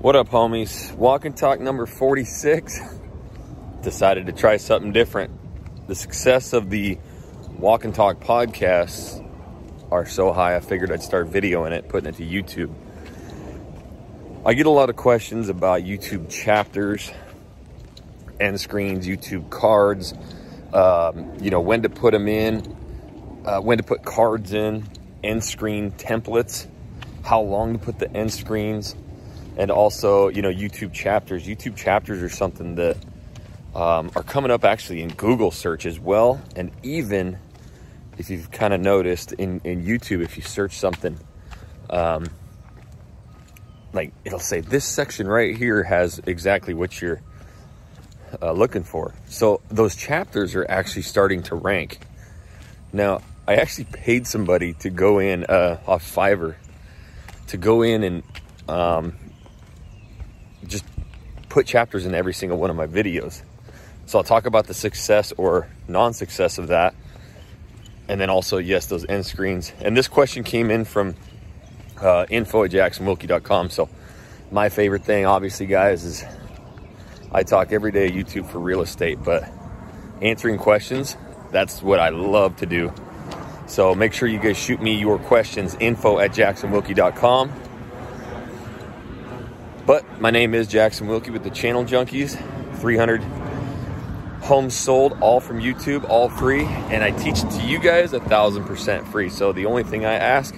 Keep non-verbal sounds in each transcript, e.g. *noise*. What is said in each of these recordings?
What up, homies? Walk and talk number 46. Decided to try something different. The success of the Walk and Talk podcasts are so high, I figured I'd start videoing it, putting it to YouTube. I get a lot of questions about YouTube chapters, end screens, YouTube cards, um, you know, when to put them in, uh, when to put cards in, end screen templates, how long to put the end screens and also you know YouTube chapters. YouTube chapters are something that um, are coming up actually in Google search as well, and even if you've kind of noticed in in YouTube, if you search something. Um, like it'll say this section right here has exactly what you're uh, looking for. So those chapters are actually starting to rank. Now, I actually paid somebody to go in uh, off Fiverr to go in and um, just put chapters in every single one of my videos. So I'll talk about the success or non-success of that. And then also, yes, those end screens. And this question came in from uh, info at jacksonwilkey.com. So my favorite thing, obviously, guys, is I talk every day YouTube for real estate, but answering questions, that's what I love to do. So make sure you guys shoot me your questions, info at jacksonwilkey.com. But my name is Jackson Wilkey with the Channel Junkies. 300 homes sold, all from YouTube, all free. And I teach it to you guys a thousand percent free. So the only thing I ask,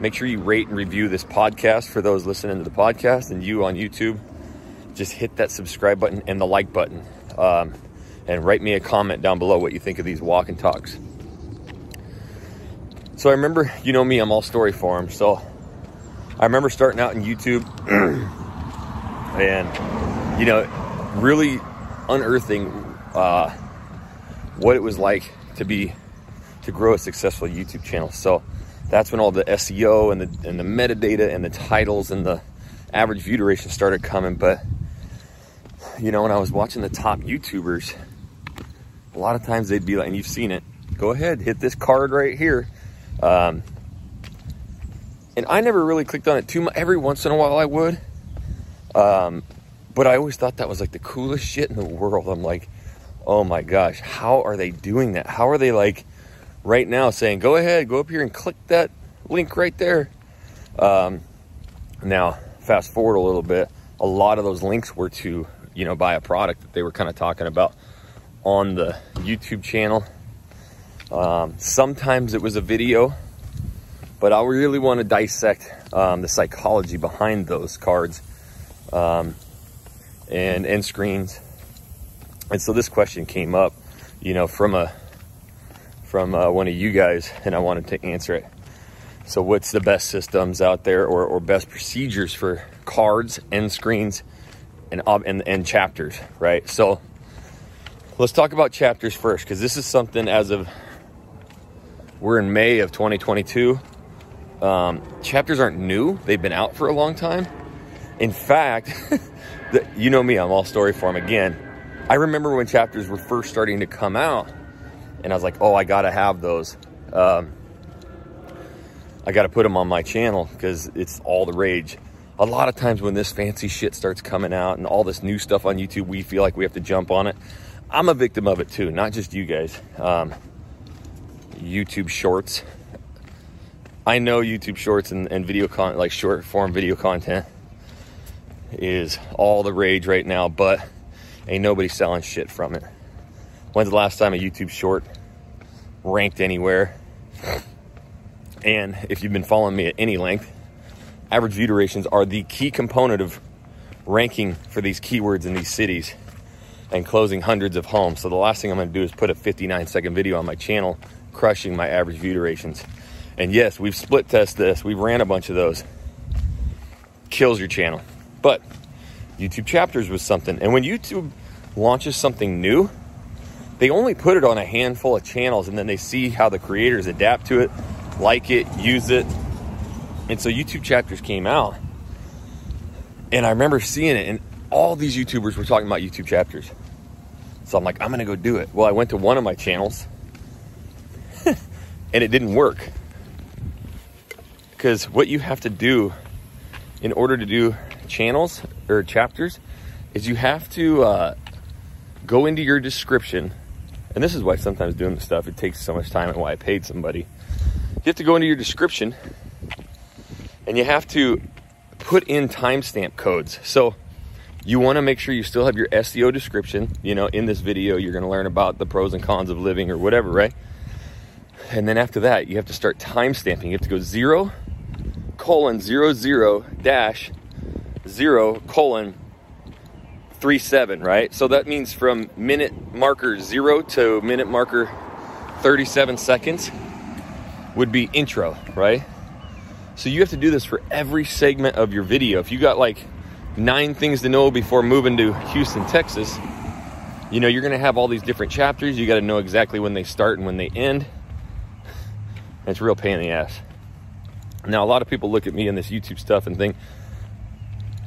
make sure you rate and review this podcast for those listening to the podcast and you on YouTube. Just hit that subscribe button and the like button. Um, and write me a comment down below what you think of these walk and talks. So I remember, you know me, I'm all story form. So I remember starting out in YouTube. *clears throat* and you know, really unearthing uh, what it was like to be to grow a successful YouTube channel. So that's when all the SEO and the and the metadata and the titles and the average view duration started coming. But you know, when I was watching the top YouTubers, a lot of times they'd be like, and you've seen it. Go ahead, hit this card right here. Um, and I never really clicked on it too much. Every once in a while, I would. Um, but I always thought that was like the coolest shit in the world. I'm like, oh my gosh, how are they doing that? How are they like right now saying, go ahead, go up here and click that link right there? Um, now, fast forward a little bit, a lot of those links were to, you know, buy a product that they were kind of talking about on the YouTube channel. Um, sometimes it was a video, but I really want to dissect um, the psychology behind those cards um, and end screens. And so this question came up, you know, from a from uh, one of you guys, and I wanted to answer it. So, what's the best systems out there, or, or best procedures for cards, end screens, and, and and chapters, right? So, let's talk about chapters first, because this is something as of we're in May of 2022. Um, chapters aren't new; they've been out for a long time. In fact, *laughs* the, you know me, I'm all story form again. I remember when chapters were first starting to come out, and I was like, oh, I gotta have those. Um, I gotta put them on my channel because it's all the rage. A lot of times when this fancy shit starts coming out and all this new stuff on YouTube, we feel like we have to jump on it. I'm a victim of it too, not just you guys. Um, YouTube shorts. I know YouTube shorts and, and video content, like short form video content, is all the rage right now, but ain't nobody selling shit from it. When's the last time a YouTube short ranked anywhere? And if you've been following me at any length, average view durations are the key component of ranking for these keywords in these cities and closing hundreds of homes. So the last thing I'm going to do is put a 59 second video on my channel crushing my average view durations. And yes, we've split test this. We've ran a bunch of those. Kills your channel. But YouTube chapters was something. And when YouTube launches something new, they only put it on a handful of channels and then they see how the creators adapt to it, like it, use it. And so YouTube chapters came out. And I remember seeing it, and all these YouTubers were talking about YouTube chapters. So I'm like, I'm gonna go do it. Well, I went to one of my channels *laughs* and it didn't work. Because what you have to do in order to do channels or chapters is you have to uh, go into your description. And this is why sometimes doing this stuff, it takes so much time and why I paid somebody. You have to go into your description and you have to put in timestamp codes. So you want to make sure you still have your SEO description. You know, in this video, you're going to learn about the pros and cons of living or whatever, right? And then after that, you have to start timestamping. You have to go zero colon zero zero dash zero colon three seven, right? So that means from minute marker zero to minute marker 37 seconds would be intro, right? So you have to do this for every segment of your video. If you got like nine things to know before moving to Houston, Texas, you know, you're going to have all these different chapters. You got to know exactly when they start and when they end. It's real pain in the ass. Now, a lot of people look at me in this YouTube stuff and think,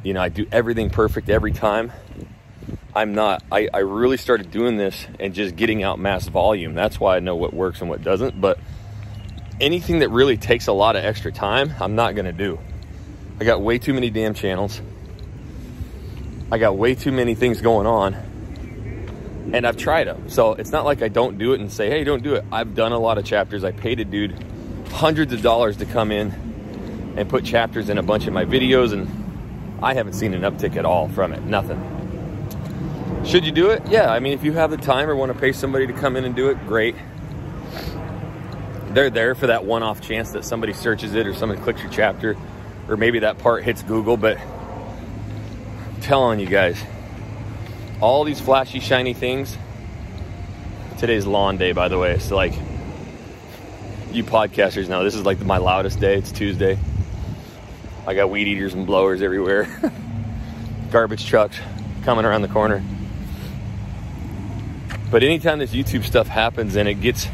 you know, I do everything perfect every time. I'm not. I, I really started doing this and just getting out mass volume. That's why I know what works and what doesn't. But anything that really takes a lot of extra time, I'm not going to do. I got way too many damn channels. I got way too many things going on. And I've tried them. So it's not like I don't do it and say, hey, don't do it. I've done a lot of chapters. I paid a dude hundreds of dollars to come in and put chapters in a bunch of my videos, and I haven't seen an uptick at all from it. Nothing. Should you do it? Yeah. I mean, if you have the time or want to pay somebody to come in and do it, great. They're there for that one off chance that somebody searches it or somebody clicks your chapter, or maybe that part hits Google. But I'm telling you guys, all these flashy, shiny things. Today's lawn day, by the way. So, like, you podcasters know this is like my loudest day. It's Tuesday. I got weed eaters and blowers everywhere, *laughs* garbage trucks coming around the corner. But anytime this YouTube stuff happens and it gets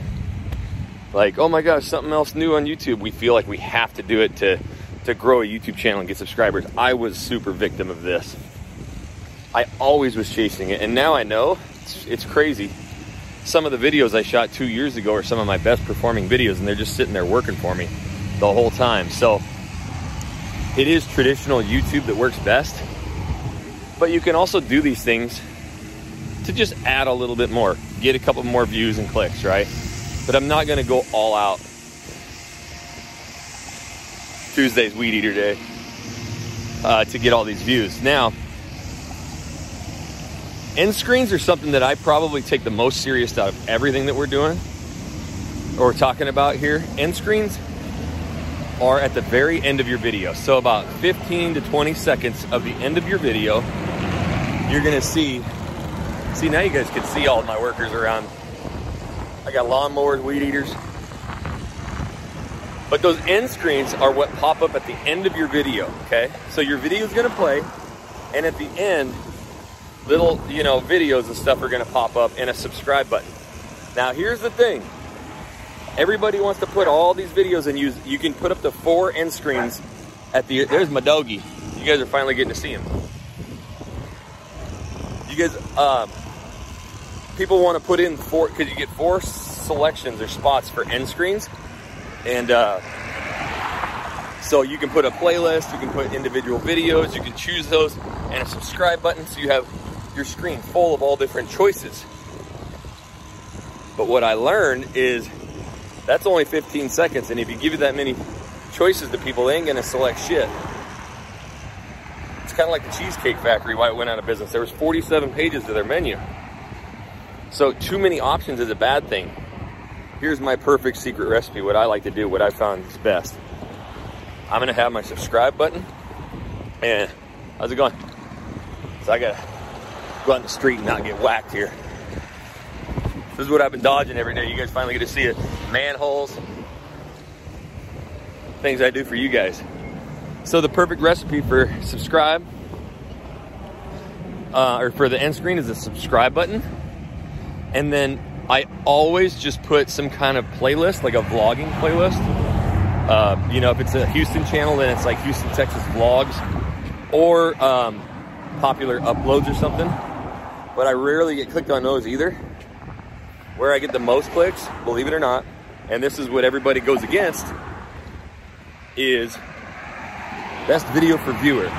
like, oh my gosh, something else new on YouTube, we feel like we have to do it to to grow a YouTube channel and get subscribers. I was super victim of this. I always was chasing it, and now I know it's, it's crazy. Some of the videos I shot two years ago are some of my best performing videos, and they're just sitting there working for me the whole time. So it is traditional YouTube that works best, but you can also do these things to just add a little bit more, get a couple more views and clicks, right? But I'm not gonna go all out. Tuesday's weed eater day uh, to get all these views. Now, end screens are something that I probably take the most serious out of everything that we're doing or talking about here. End screens are at the very end of your video. So about 15 to 20 seconds of the end of your video, you're gonna see See, now you guys can see all my workers around. I got lawnmowers, weed eaters. But those end screens are what pop up at the end of your video, okay? So your video is gonna play, and at the end, little, you know, videos and stuff are gonna pop up and a subscribe button. Now here's the thing. Everybody wants to put all these videos and use, you can put up to four end screens at the, there's my doggy. You guys are finally getting to see him. You guys, um, people want to put in four because you get four selections or spots for end screens, and uh, so you can put a playlist, you can put individual videos, you can choose those, and a subscribe button, so you have your screen full of all different choices. But what I learned is that's only 15 seconds, and if you give that many choices to people, they ain't gonna select shit. It's kind of like the Cheesecake Factory, why it went out of business. There was 47 pages to their menu. So too many options is a bad thing. Here's my perfect secret recipe, what I like to do, what I found is best. I'm gonna have my subscribe button, and how's it going? So I gotta go out in the street and not get whacked here. This is what I've been dodging every day. You guys finally get to see it. Manholes, things I do for you guys. So the perfect recipe for subscribe, uh, or for the end screen is the subscribe button. And then I always just put some kind of playlist, like a vlogging playlist. Uh, you know, if it's a Houston channel, then it's like Houston, Texas vlogs or um, popular uploads or something. But I rarely get clicked on those either. Where I get the most clicks, believe it or not, and this is what everybody goes against, is best video for viewer.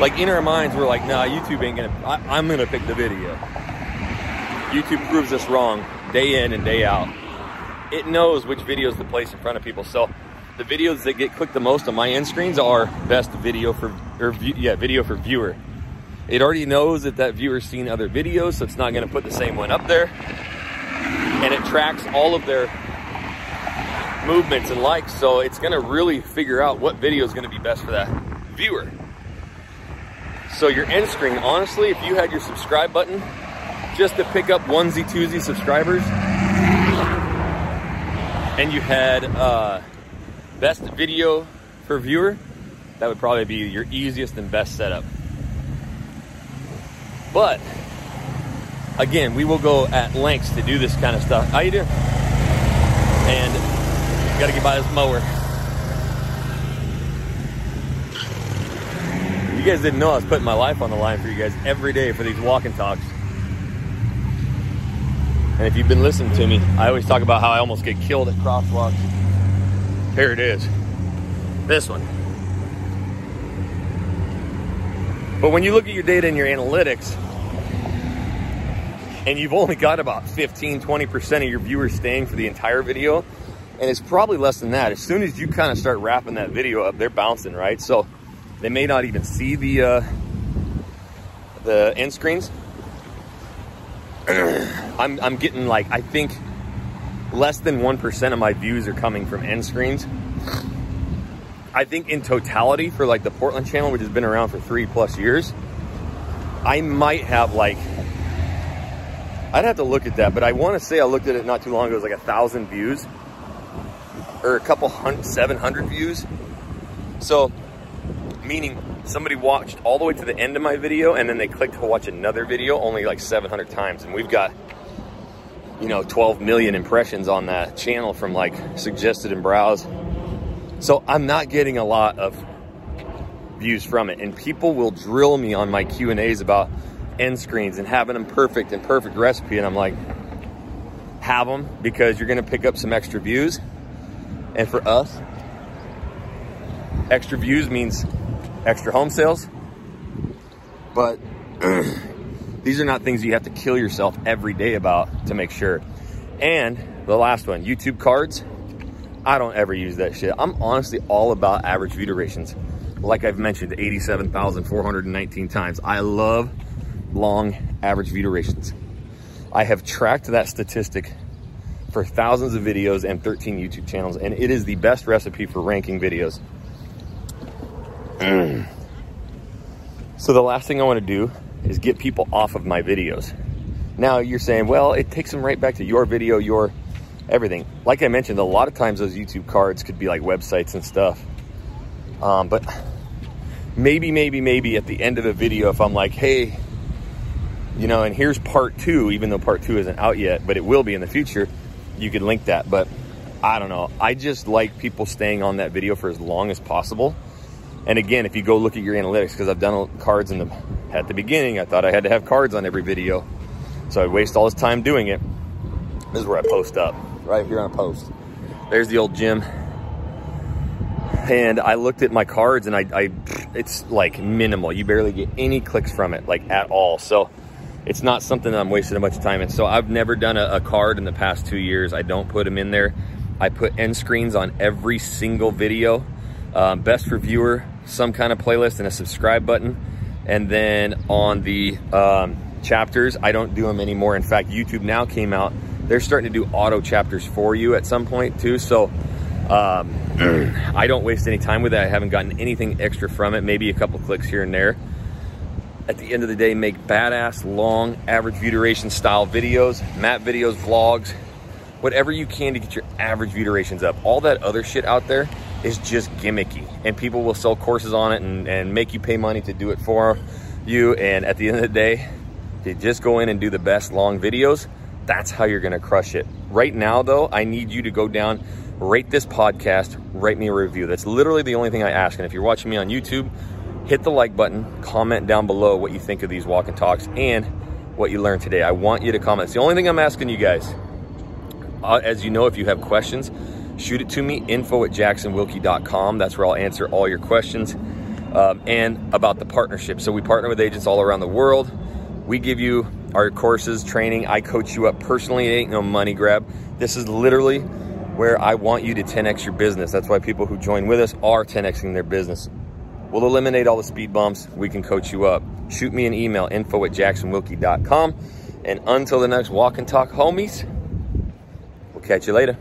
like in our minds, we're like, nah, YouTube ain't gonna, I, I'm gonna pick the video. YouTube proves us wrong day in and day out. It knows which videos to place in front of people. So the videos that get clicked the most on my end screens are best video for, or yeah, video for viewer. It already knows that that viewer's seen other videos, so it's not gonna put the same one up there. And it tracks all of their movements and likes, so it's gonna really figure out what video is gonna be best for that viewer. So your end screen, honestly, if you had your subscribe button just to pick up onesie, twosie subscribers, and you had uh, best video for viewer, that would probably be your easiest and best setup. But again, we will go at lengths to do this kind of stuff. How you doing? And gotta get by this mower. You guys didn't know I was putting my life on the line for you guys every day for these walk and talks. And if you've been listening to me, I always talk about how I almost get killed at crosswalks. Here it is. This one. But when you look at your data and your analytics, and you've only got about 15, 20% of your viewers staying for the entire video, and it's probably less than that. As soon as you kind of start wrapping that video up, they're bouncing, right? So they may not even see the uh, the end screens. *clears throat* I'm, I'm getting like, I think less than 1% of my views are coming from end screens. I think in totality for like the Portland channel, which has been around for three plus years, I might have like, I'd have to look at that, but I want to say I looked at it not too long ago. It was like a thousand views or a couple hundred, 700 views. So meaning somebody watched all the way to the end of my video and then they clicked to watch another video only like 700 times. And we've got, you know, 12 million impressions on that channel from like suggested and browse. So I'm not getting a lot of views from it. And people will drill me on my Q and A's about end screens and having them perfect and perfect recipe. And I'm like, have them because you're going to pick up some extra views. And for us, extra views means extra home sales. But *clears throat* these are not things you have to kill yourself every day about to make sure. And the last one, YouTube cards. I don't ever use that shit. I'm honestly all about average view durations. Like I've mentioned 87,419 times. I love long average view durations. I have tracked that statistic for thousands of videos and 13 YouTube channels, and it is the best recipe for ranking videos. *clears throat* so the last thing I want to do is get people off of my videos. Now you're saying, well, it takes them right back to your video, your everything. Like I mentioned, a lot of times those YouTube cards could be like websites and stuff. Um, but maybe, maybe, maybe at the end of the video, if I'm like, hey, you know, and here's part two, even though part two isn't out yet, but it will be in the future, you could link that. But I don't know. I just like people staying on that video for as long as possible and again, if you go look at your analytics, because I've done cards in the at the beginning, I thought I had to have cards on every video. So I'd waste all this time doing it. This is where I post up, right here on a post. There's the old gym. And I looked at my cards and I, I it's like minimal. You barely get any clicks from it, like at all. So it's not something that I'm wasting a bunch of time in. So I've never done a, a card in the past two years. I don't put them in there. I put end screens on every single video. Um, best for viewer, some kind of playlist and a subscribe button. And then on the um, chapters, I don't do them anymore. In fact, YouTube now came out. They're starting to do auto chapters for you at some point too. So um, *clears throat* I don't waste any time with it. I haven't gotten anything extra from it. Maybe a couple clicks here and there. At the end of the day, make badass, long, average view duration style videos, map videos, vlogs, whatever you can to get your average view durations up. All that other shit out there, is just gimmicky and people will sell courses on it and, and make you pay money to do it for you and at the end of the day you just go in and do the best long videos that's how you're gonna crush it right now though i need you to go down rate this podcast write me a review that's literally the only thing i ask and if you're watching me on youtube hit the like button comment down below what you think of these walk and talks and what you learned today i want you to comment it's the only thing i'm asking you guys uh, as you know if you have questions shoot it to me, info at jacksonwilkey.com. That's where I'll answer all your questions. um, and about the partnership. So we partner with agents all around the world. We give you our courses, training. I coach you up personally. It ain't no money grab. This is literally where I want you to 10x your business. That's why people who join with us are 10xing their business. We'll eliminate all the speed bumps. We can coach you up. Shoot me an email, info at jacksonwilkey.com. And until the next walk and talk, homies, we'll catch you later.